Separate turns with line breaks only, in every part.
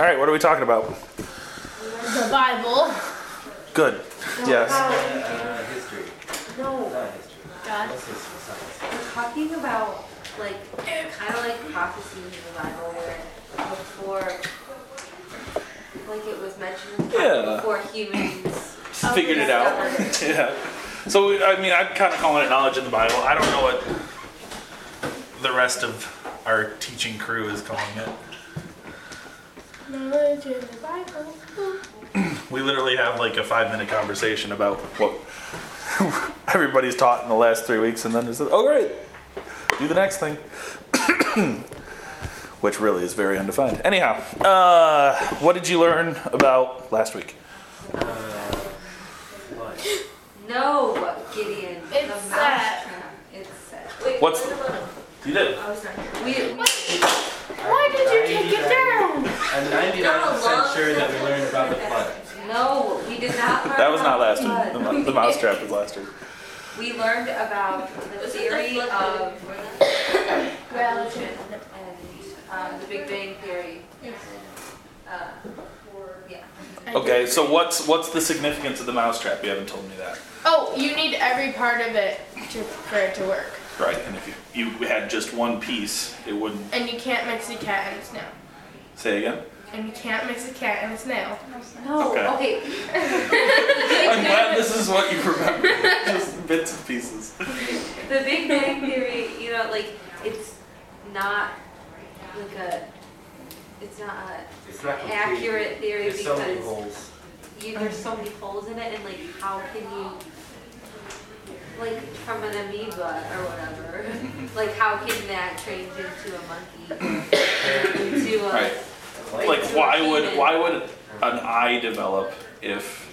All right, what are we talking about?
The Bible.
Good. Yes.
Uh, history.
No,
Not history.
God.
What's history? Science.
we're talking about like kind of like prophecies in the Bible where before, like it was mentioned in the
Yeah.
before humans.
Figured it out. yeah. So I mean, I'm kind of calling it knowledge in the Bible. I don't know what the rest of our teaching crew is calling it.
Knowledge in the Bible.
We literally have like a five minute conversation about what everybody's taught in the last three weeks, and then it says, "Oh, great, do the next thing," which really is very undefined. Anyhow, uh, what did you learn about last week?
Uh.
No, Gideon.
It's
the
set.
mousetrap. It's set. Wait,
What's-
what about-
You did.
I was not here. We, we
Why did you take it down?
I'm 99% sure that we learned about the flood.
no, we did not learn.
That was not
about
last week.
flood.
The, mou- the mousetrap was last week.
We learned about the theory of evolution and uh, the Big Bang theory. Uh, yeah.
Okay, so what's what's the significance of the mousetrap? You haven't told me that.
Oh, you need every part of it to, for it to work.
Right, and if you, you had just one piece, it wouldn't.
And you can't mix the cat and a snail.
Say again.
And you can't mix a cat and a snail.
No,
Okay.
okay.
I'm glad this is what you remember. just bits and pieces.
The Big Bang theory, you know, like it's not like a, it's not
It's not
accurate theory
There's so many
because
holes.
you, there's so many holes in it, and like how can you, like from an amoeba or whatever, like how can that change into a monkey, into a
Right. Like, why would why would an eye develop if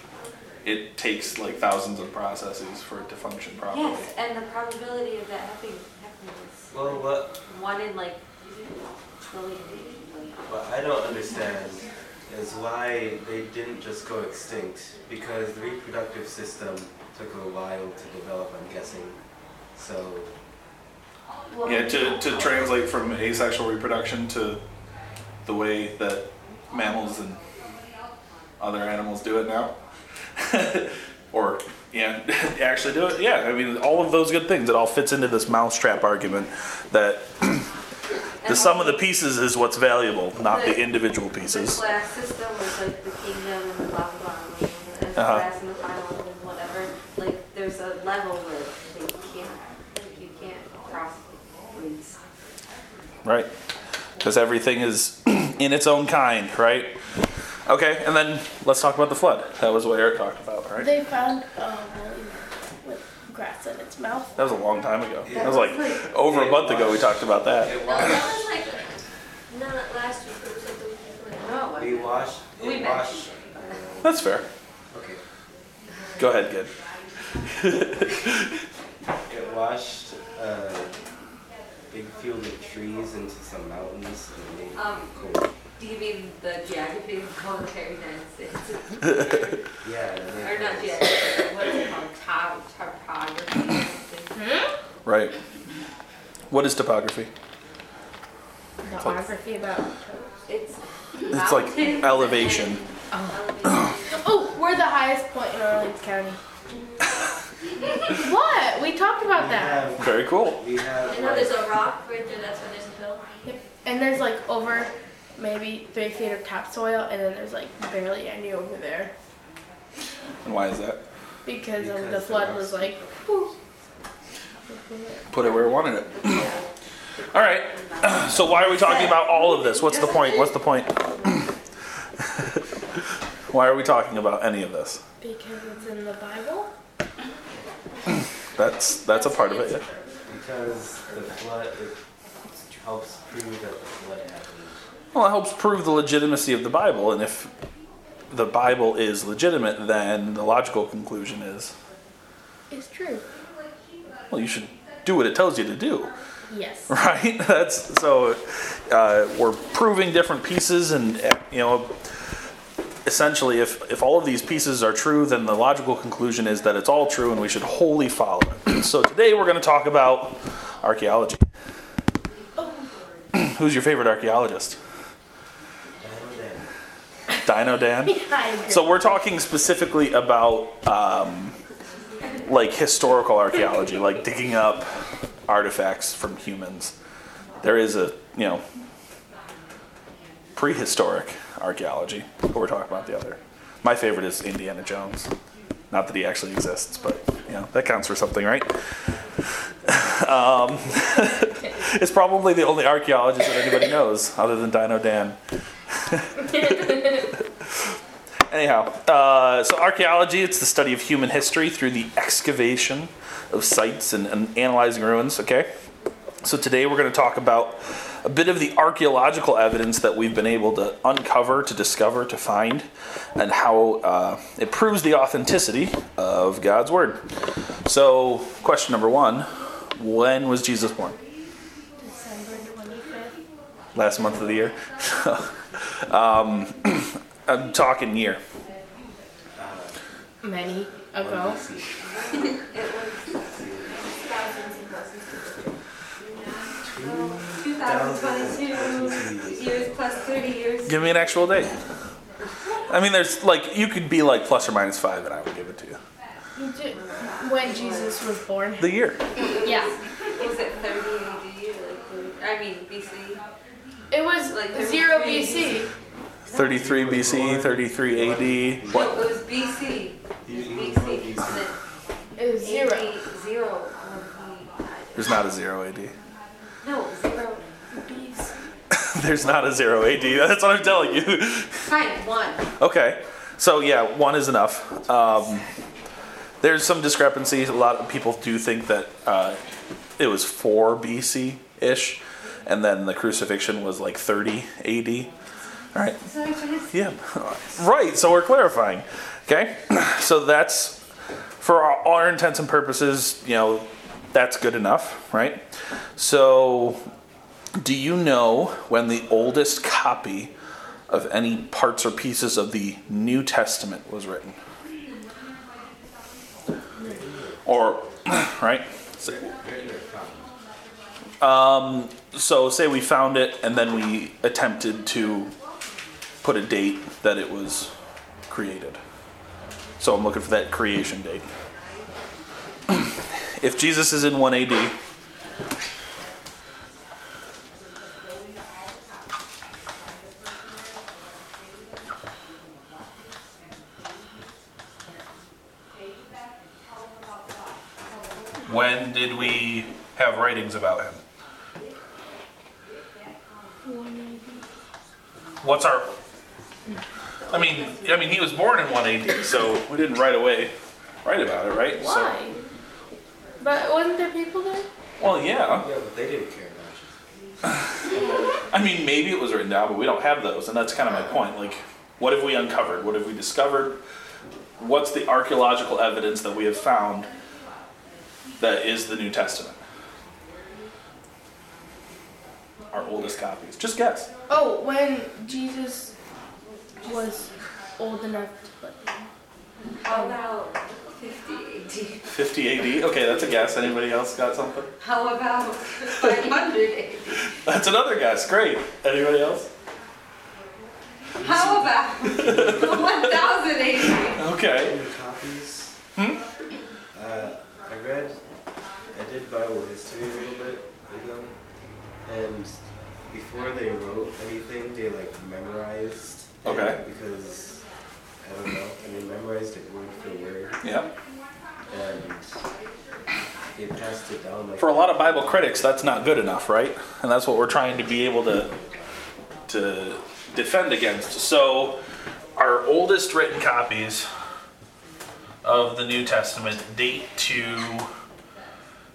it takes like thousands of processes for it to function properly?
Yes, and the probability of that happening, happening is
Well, what,
one in like trillion.
What I don't understand is why they didn't just go extinct. Because the reproductive system took a while to develop, I'm guessing. So,
well,
Yeah, to, to translate from asexual reproduction to the way that mammals and other animals do it now. or, yeah, actually do it. Yeah, I mean, all of those good things. It all fits into this mousetrap argument that the sum of the pieces is what's valuable, not the individual
The
pieces.
class system was like the kingdom and the blah blah blah, and the
Uh-huh.
class and the final and whatever. Like there's a level where they can't, you can't cross breeds.
Right. Because everything is in its own kind, right? Okay, and then let's talk about the flood. That was what Eric talked about, right?
They found a woman with grass in its mouth.
That was a long time ago. That was like over a month ago we talked about that.
it
No, that was like, not last week, it was like the week before.
No,
We washed.
We
It washed.
That's fair.
Okay.
Go ahead, good.
It washed a big field of trees into some mountains and made
Um,
cool.
do you mean the geography of military United States?
Yeah.
or not geography, what is it called? Top, topography. or something?
Right. What is topography?
Topography about.
It's
It's like elevation.
and elevation.
Oh, we're the highest point in Orleans County. what? We talked
We
about that.
have,
Very cool.
we have
I know
like,
there's a rock right there, that's why there's a hill.
Yep. And there's like over maybe three feet of topsoil, and then there's like barely any over there
And why is that?
because, of the flood was like. poof.
Put it where it wanted it. All right. So why are we talking about all of this? What's the point? What's the point? why are we talking about any of this?
Because it's in the Bible.
That's that's a part of it. Yeah.
because the flood it helps prove that the flood happened.
Well, it helps prove the legitimacy of the Bible, and if the Bible is legitimate, then the logical conclusion is,
It's true.
well, you should do what it tells you to do,
Yes.
right? That's so. Uh, we're proving different pieces, and you know, essentially, if if all of these pieces are true, then the logical conclusion is that it's all true, and we should wholly follow it. so today we're going to talk about archaeology. Who's your favorite archaeologist? Dino Dan. So we're talking specifically about um, like historical archaeology, like digging up artifacts from humans. There is a you know prehistoric archaeology, but we're talking about the other. My favorite is Indiana Jones. Not that he actually exists, but you know that counts for something, right? Um, it's probably the only archaeologist that anybody knows, other than Dino Dan. Anyhow, uh, so archaeology, it's the study of human history through the excavation of sites and, and analyzing ruins, okay? So today we're going to talk about a bit of the archaeological evidence that we've been able to uncover, to discover, to find, and how uh, it proves the authenticity of God's Word. So, question number one When was Jesus born?
December 25th.
Last month of the year? um, I'm talking year.
Many ago.
It was two thousand twenty-two years plus thirty years.
Give me an actual date. I mean, there's like, you could be like plus or minus five, and I would give it to you.
When Jesus was born.
The year.
Yeah.
Was it thirty AD or like, I mean BC?
It was
Like
like 0 BC.
33 BC, 33 AD.
No,
What?
it was BC. It was BC.
It was 0.
AD zero. when he died.
There's not a zero AD.
No, zero.
There's not a zero AD. That's what I'm telling you.
Fine, one.
Okay. So, yeah, one is enough. Um, there's some discrepancy. A lot of people do think that uh, it was 4 BC ish, and then the crucifixion was like 30 AD. All right.
So
Yeah. Right. So we're clarifying. Okay. So that's for our, all our intents and purposes. You know, that's good enough, right? So, do you know when the oldest copy of any parts or pieces of the New Testament was written? Or, right? Um, so say we found it and then we attempted to put a date that it was created. So I'm looking for that creation date. if Jesus is in 1 AD, when did we have writings about him? What's our I mean, I mean, he was born in 180, so we didn't right away write about it, right? So-
Why? But wasn't there people there?
well, yeah.
Yeah, but they didn't care much.
I mean, maybe it was written down, but we don't have those, and that's kind of my point. Like, what have we uncovered? What have we discovered? What's the archaeological evidence that we have found that is the New Testament? Our oldest copies. Just guess.
Oh, when Jesus was old enough to put.
How about 50 AD?
50 AD. Okay, that's a guess. Anybody else got something?
How about 500 AD?
That's another guess. Great. Anybody else?
How about 1000 AD?
Okay.
copies.
Hmm?
Uh, I read, I did Bible history a little bit with them, and before they wrote anything, they like memorized.
Okay.
Because I don't know, and they memorized it word for word,
Yep.
and they passed it down like.
For a lot of Bible critics, that's not good enough, right? And that's what we're trying to be able to to defend against. So, our oldest written copies of the New Testament date to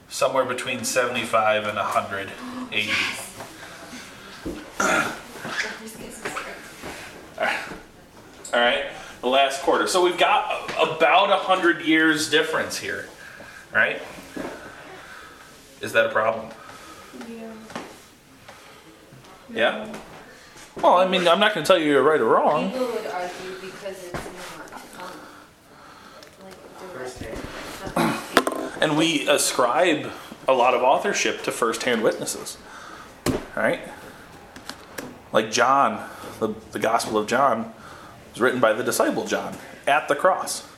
somewhere between 75 and 100 AD. All right, the last quarter. So we've got about a hundred years difference here, right? Is that a problem?
Yeah.
Yeah. Well, I mean, I'm not going to tell you you're right or wrong.
People would argue because it's not, like.
And we ascribe a lot of authorship to first-hand witnesses, right? Like John, the, the Gospel of John, was written by the disciple John at the cross,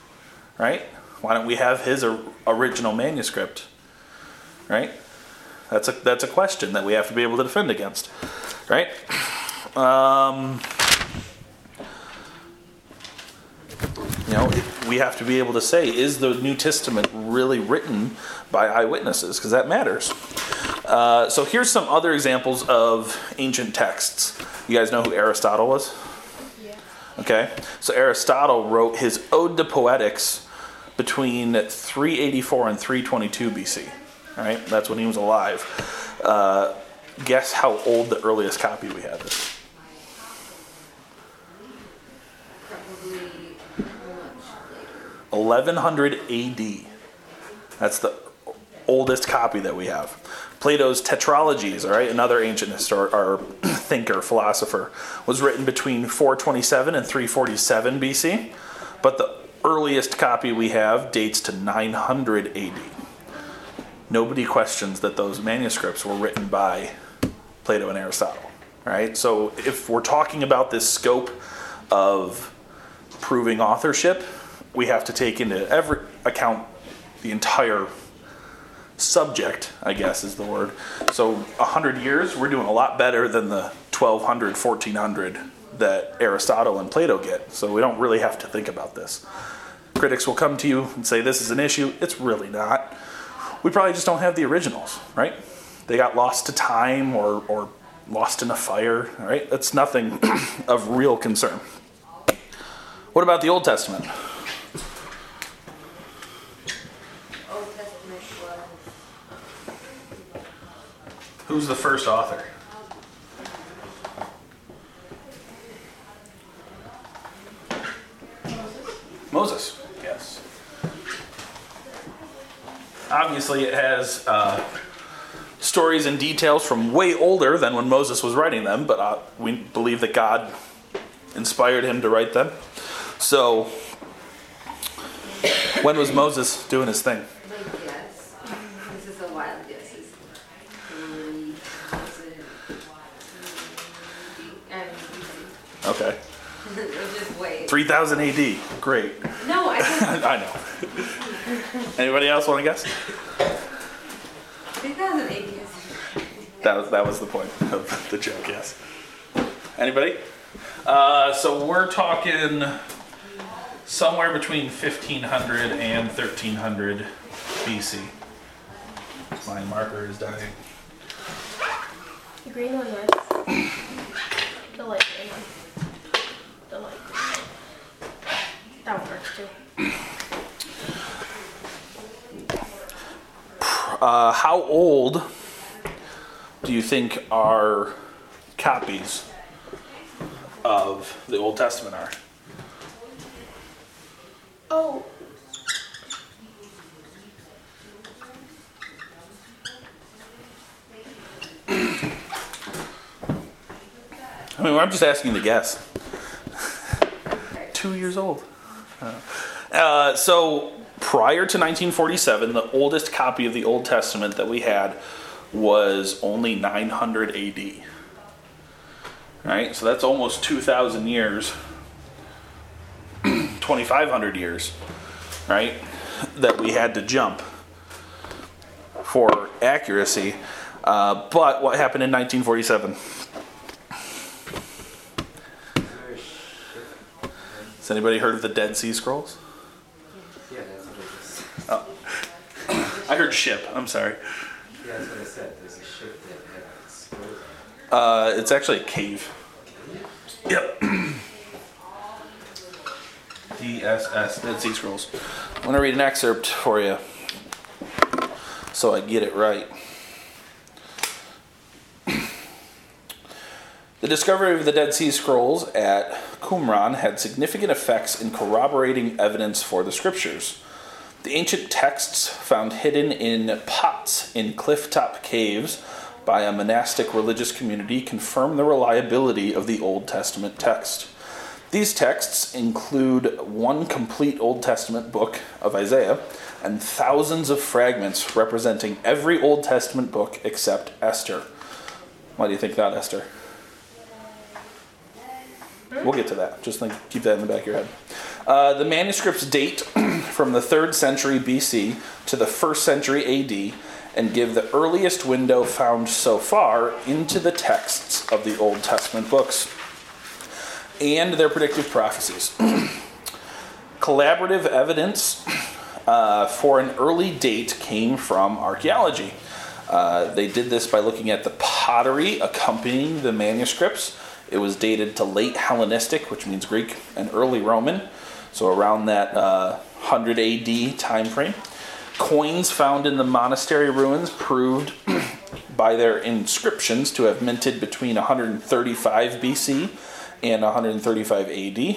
right? Why don't we have his original manuscript, right? That's a that's a question that we have to be able to defend against, right? Um, you know, we have to be able to say, is the New Testament really written by eyewitnesses? Because that matters. Uh, so here's some other examples of ancient texts. You guys know who Aristotle was?
Yeah.
Okay, so Aristotle wrote his Ode to Poetics between 384 and 322 BC. All right, that's when he was alive. Uh, guess how old the earliest copy we have is?
Probably
1100 AD. That's the oldest copy that we have. Plato's Tetralogies, all right, another ancient histor- or thinker, philosopher, was written between 427 and 347 BC, but the earliest copy we have dates to 900 AD. Nobody questions that those manuscripts were written by Plato and Aristotle, right? So if we're talking about this scope of proving authorship, we have to take into every account the entire subject, I guess is the word. So 100 years, we're doing a lot better than the 1200, 1400 that Aristotle and Plato get. So we don't really have to think about this. Critics will come to you and say this is an issue. It's really not. We probably just don't have the originals, right? They got lost to time or, or lost in a fire, right? That's nothing of real concern. What about the Old Testament?
Old Testament was.
Who's the first author? Moses. Yes. Obviously, it has uh, stories and details from way older than when Moses was writing them, but uh, we believe that God inspired him to write them. So, when was Moses doing his thing?
My guess. This is a wild guess. Is three thousand. I mean,
Okay.
just wait.
3000 AD. Great.
No, I think
I know. Anybody else want to guess?
2008 is.
That was, that was the point of the joke, yes. Anybody? Uh, so we're talking somewhere between 1500 and 1300 BC. My marker is dying.
The green one was the light green one. The light green one. That one works too.
Uh, how old do you think our copies of the Old Testament are?
Oh,
I mean, I'm just asking to guess. Two years old. Uh, so prior to 1947, the oldest copy of the Old Testament that we had was only 900 AD. Right? So that's almost 2,000 years, 2,500 years, right? That we had to jump for accuracy. Uh, but what happened in 1947? Has anybody heard of the Dead Sea Scrolls?
Yeah, that's what I just.
I heard ship. I'm sorry.
Yeah, that's what I said. There's a ship that had.
Uh, it's actually a cave. Yep. DSS, Dead Sea Scrolls. I'm going to read an excerpt for you so I get it right. The discovery of the Dead Sea Scrolls at Qumran had significant effects in corroborating evidence for the scriptures. The ancient texts found hidden in pots in cliff-top caves by a monastic religious community confirm the reliability of the Old Testament text. These texts include one complete Old Testament book of Isaiah and thousands of fragments representing every Old Testament book except Esther. Why do you think that, Esther? We'll get to that. Just think, keep that in the back of your head. Uh, the manuscripts date from the 3rd century BC to the 1st century AD and give the earliest window found so far into the texts of the Old Testament books and their predictive prophecies. Collaborative evidence uh, for an early date came from archaeology. Uh, they did this by looking at the pottery accompanying the manuscripts. It was dated to late Hellenistic, which means Greek, and early Roman, so around that uh, 100 AD time frame. Coins found in the monastery ruins proved by their inscriptions to have minted between 135 BC and 135 AD.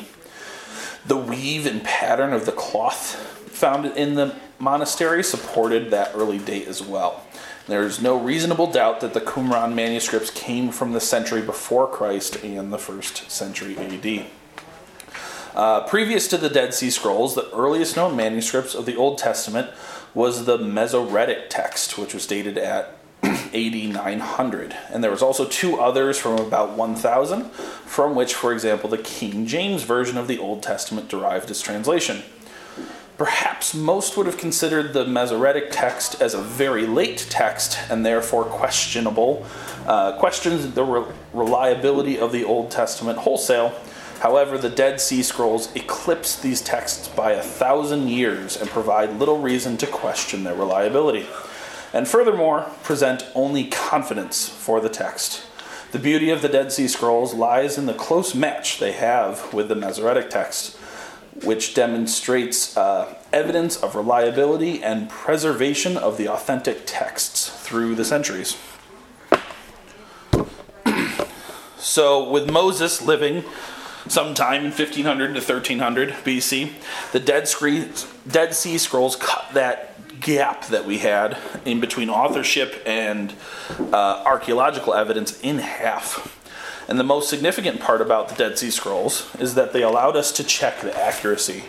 The weave and pattern of the cloth found in the monastery supported that early date as well. There is no reasonable doubt that the Qumran manuscripts came from the century before Christ and the first century AD. Uh, previous to the Dead Sea Scrolls, the earliest known manuscripts of the Old Testament was the Masoretic text, which was dated at AD 900. And there was also two others from about 1000, from which, for example, the King James Version of the Old Testament derived its translation. Perhaps most would have considered the Masoretic text as a very late text and therefore questionable, uh, questions the re- reliability of the Old Testament wholesale. However, the Dead Sea Scrolls eclipse these texts by a thousand years and provide little reason to question their reliability, and furthermore, present only confidence for the text. The beauty of the Dead Sea Scrolls lies in the close match they have with the Masoretic text which demonstrates uh, evidence of reliability and preservation of the authentic texts through the centuries. so, with Moses living sometime in 1500 to 1300 BC, the Dead, Dead Sea Scrolls cut that gap that we had in between authorship and uh, archaeological evidence in half. And the most significant part about the Dead Sea Scrolls is that they allowed us to check the accuracy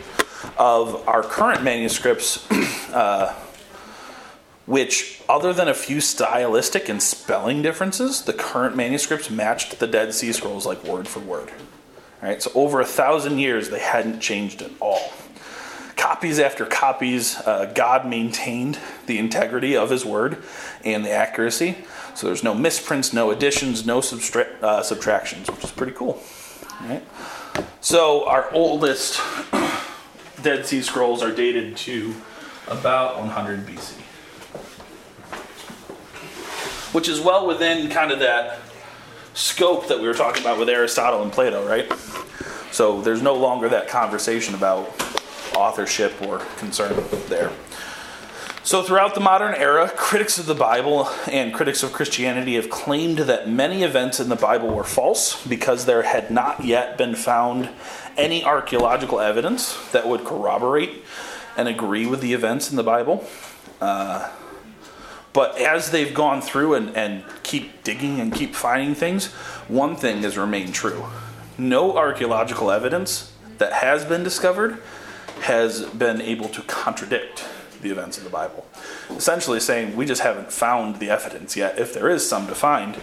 of our current manuscripts, uh, which, other than a few stylistic and spelling differences, the current manuscripts matched the Dead Sea Scrolls like word for word. All right, so over a thousand years, they hadn't changed at all. Copies after copies, uh, God maintained the integrity of His word and the accuracy. So there's no misprints, no additions, no substra- uh, subtractions, which is pretty cool. So our oldest Dead Sea Scrolls are dated to about 100 BC, which is well within kind of that scope that we were talking about with Aristotle and Plato, right? So there's no longer that conversation about authorship or concern there. So, throughout the modern era, critics of the Bible and critics of Christianity have claimed that many events in the Bible were false because there had not yet been found any archaeological evidence that would corroborate and agree with the events in the Bible. Uh, but as they've gone through and, and keep digging and keep finding things, one thing has remained true no archaeological evidence that has been discovered has been able to contradict the events of the Bible. Essentially saying we just haven't found the evidence yet. If there is some to find,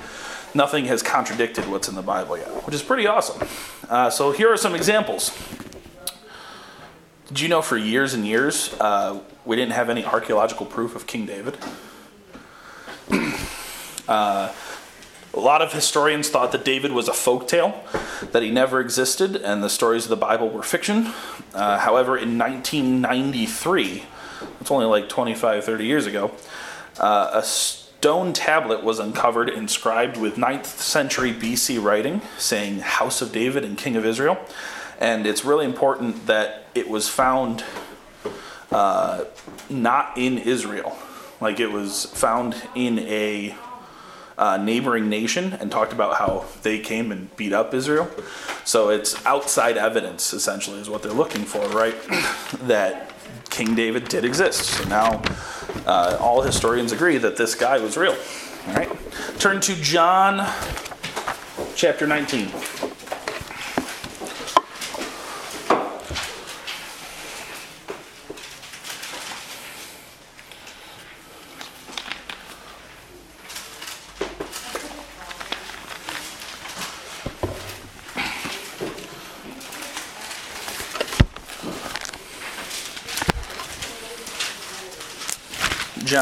nothing has contradicted what's in the Bible yet, which is pretty awesome. Uh, so here are some examples. Did you know for years and years uh, we didn't have any archaeological proof of King David? uh, a lot of historians thought that David was a folk tale, that he never existed, and the stories of the Bible were fiction. Uh, however, in 1993, it's only like 25, 30 years ago, uh, a stone tablet was uncovered inscribed with 9th century BC writing saying House of David and King of Israel. And it's really important that it was found uh, not in Israel. Like it was found in a uh, neighboring nation and talked about how they came and beat up Israel. So it's outside evidence, essentially, is what they're looking for, right? that King David did exist. So now uh, all historians agree that this guy was real. All right. Turn to John chapter 19.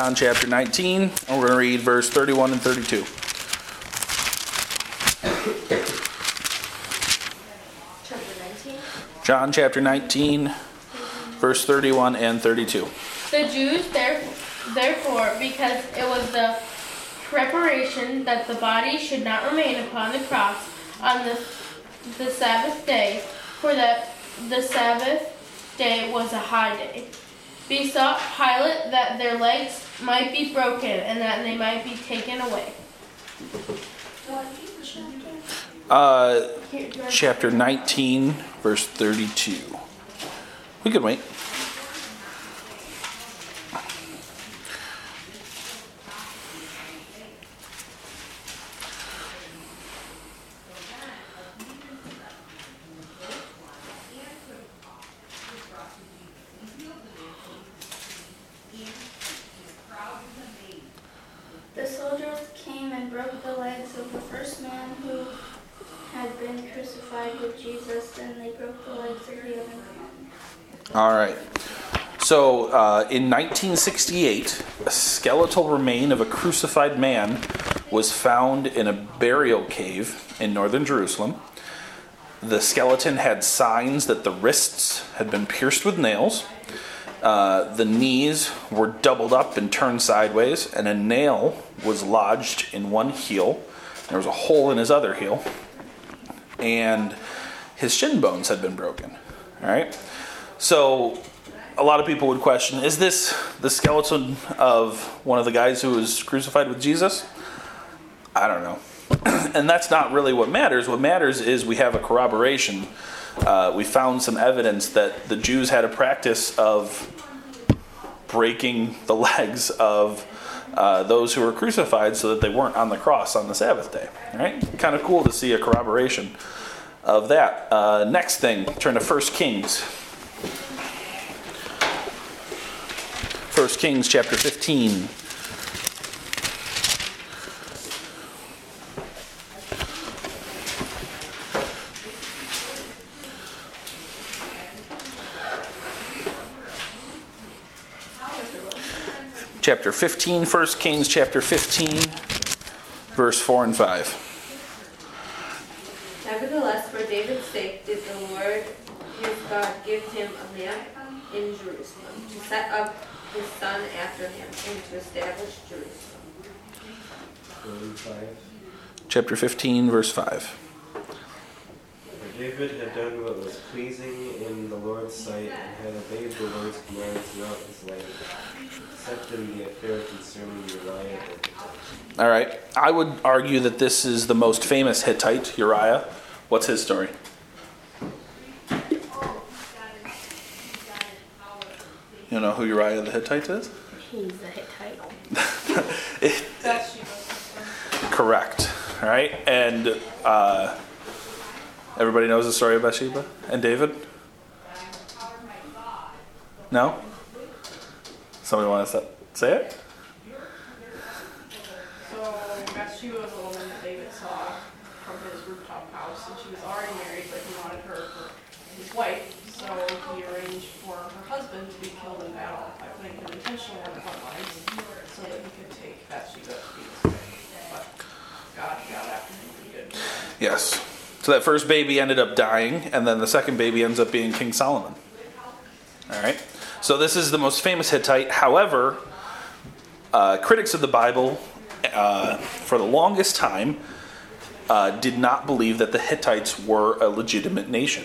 John chapter 19, and we're going to read verse 31 and 32. John chapter 19, verse 31 and 32.
The Jews, there, therefore, because it was the preparation that the body should not remain upon the cross on the, the Sabbath day, for that the Sabbath day was a high day, besought Pilate that their legs might be broken and that they might be taken away.
Uh, chapter 19, verse 32. We could wait.
The soldiers came and broke the legs of the first man who had been crucified with Jesus, and they broke the legs of the other man.
All right. So, uh, in 1968, a skeletal remain of a crucified man was found in a burial cave in northern Jerusalem. The skeleton had signs that the wrists had been pierced with nails. Uh, the knees were doubled up and turned sideways, and a nail was lodged in one heel. There was a hole in his other heel, and his shin bones had been broken. All right. So, a lot of people would question: Is this the skeleton of one of the guys who was crucified with Jesus? I don't know. and that's not really what matters. What matters is we have a corroboration. Uh, we found some evidence that the Jews had a practice of breaking the legs of uh, those who were crucified so that they weren't on the cross on the Sabbath day. Right? Kind of cool to see a corroboration of that. Uh, next thing, turn to 1 Kings. 1 Kings chapter 15. Chapter 15, 1 Kings chapter 15, verse 4 and 5.
Nevertheless, for David's sake did the Lord his God give him a man in Jerusalem to set up his son after him and to establish Jerusalem.
Chapter 15, verse 5.
For David had done what was pleasing in the Lord's sight and had obeyed the Lord's command throughout his life, except in the affair concerning Uriah.
All right. I would argue that this is the most famous Hittite, Uriah. What's his story? You know who Uriah the Hittite is?
He's a Hittite.
Correct. All right. And uh, everybody knows the story of Bathsheba and David? No? Somebody want to say it?
So Bathsheba was a woman that David saw from his rooftop house, and she was already married, but he wanted her for his wife. So he arranged for her husband to be killed in battle by putting him intentionally on the front lines, so that he could take Bathsheba to be his wife. But God got after him pretty good.
Yes. So that first baby ended up dying, and then the second baby ends up being King Solomon. All right. So this is the most famous Hittite. However, uh, critics of the Bible, uh, for the longest time, uh, did not believe that the Hittites were a legitimate nation.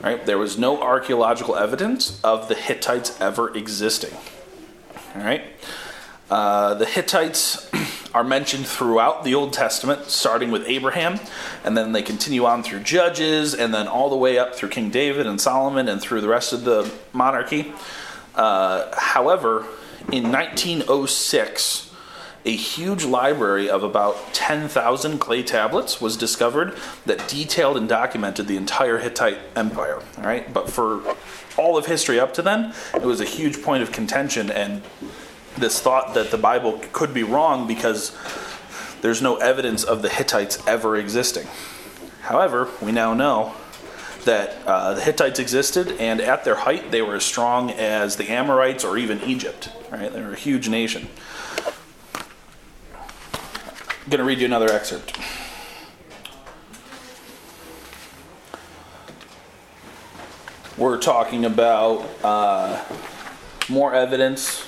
Right? There was no archaeological evidence of the Hittites ever existing. All right. Uh, the Hittites are mentioned throughout the Old Testament, starting with Abraham, and then they continue on through Judges, and then all the way up through King David and Solomon, and through the rest of the monarchy. Uh, however, in 1906, a huge library of about 10,000 clay tablets was discovered that detailed and documented the entire Hittite Empire. All right, but for all of history up to then, it was a huge point of contention and this thought that the Bible could be wrong because there's no evidence of the Hittites ever existing. However, we now know that uh, the Hittites existed, and at their height, they were as strong as the Amorites or even Egypt. Right? They were a huge nation. I'm going to read you another excerpt. We're talking about uh, more evidence,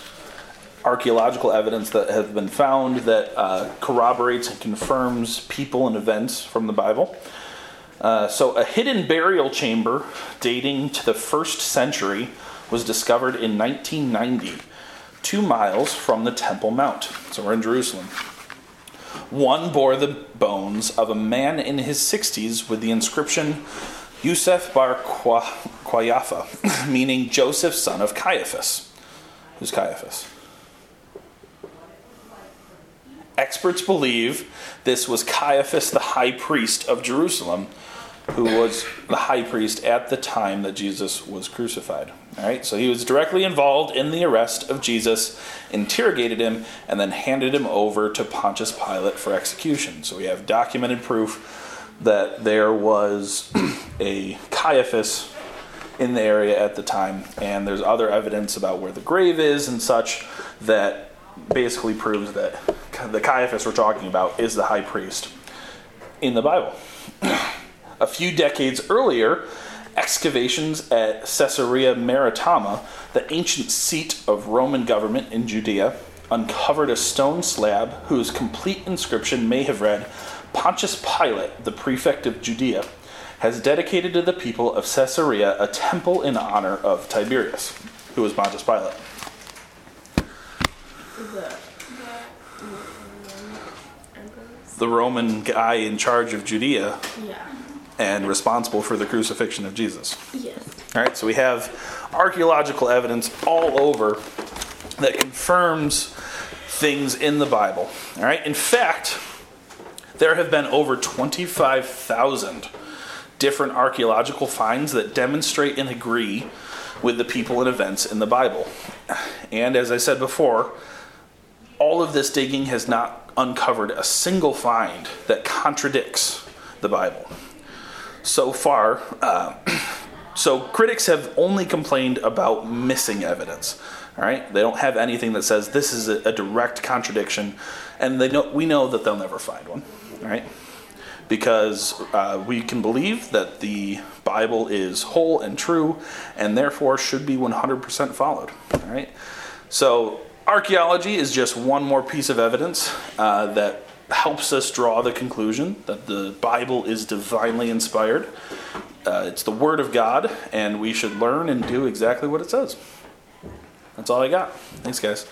archaeological evidence that have been found that uh, corroborates and confirms people and events from the Bible. Uh, so, a hidden burial chamber dating to the first century was discovered in 1990, two miles from the Temple Mount. So, we're in Jerusalem. One bore the bones of a man in his 60s with the inscription Yusef bar Qayafa, meaning Joseph, son of Caiaphas. Who's Caiaphas? Experts believe this was Caiaphas, the high priest of Jerusalem, who was the high priest at the time that Jesus was crucified. All right, so he was directly involved in the arrest of Jesus, interrogated him, and then handed him over to Pontius Pilate for execution. So we have documented proof that there was a Caiaphas in the area at the time, and there's other evidence about where the grave is and such that basically proves that the Caiaphas we're talking about is the high priest in the Bible. a few decades earlier, excavations at Caesarea Maritima, the ancient seat of Roman government in Judea, uncovered a stone slab whose complete inscription may have read Pontius Pilate, the prefect of Judea, has dedicated to the people of Caesarea a temple in honor of Tiberius, who was Pontius Pilate. The Roman guy in charge of Judea
Yeah.
and responsible for the crucifixion of Jesus.
Yes.
All right, so we have archaeological evidence all over that confirms things in the Bible. All right, in fact, there have been over 25,000 different archaeological finds that demonstrate and agree with the people and events in the Bible. And as I said before, all of this digging has not uncovered a single find that contradicts the Bible. So far, uh, so critics have only complained about missing evidence. All right, they don't have anything that says this is a, a direct contradiction, and they know we know that they'll never find one. All right, because uh, we can believe that the Bible is whole and true, and therefore should be 100% followed. All right, so archaeology is just one more piece of evidence uh, that helps us draw the conclusion that the Bible is divinely inspired. Uh, it's the Word of God, and we should learn and do exactly what it says. That's all I got. Thanks, guys.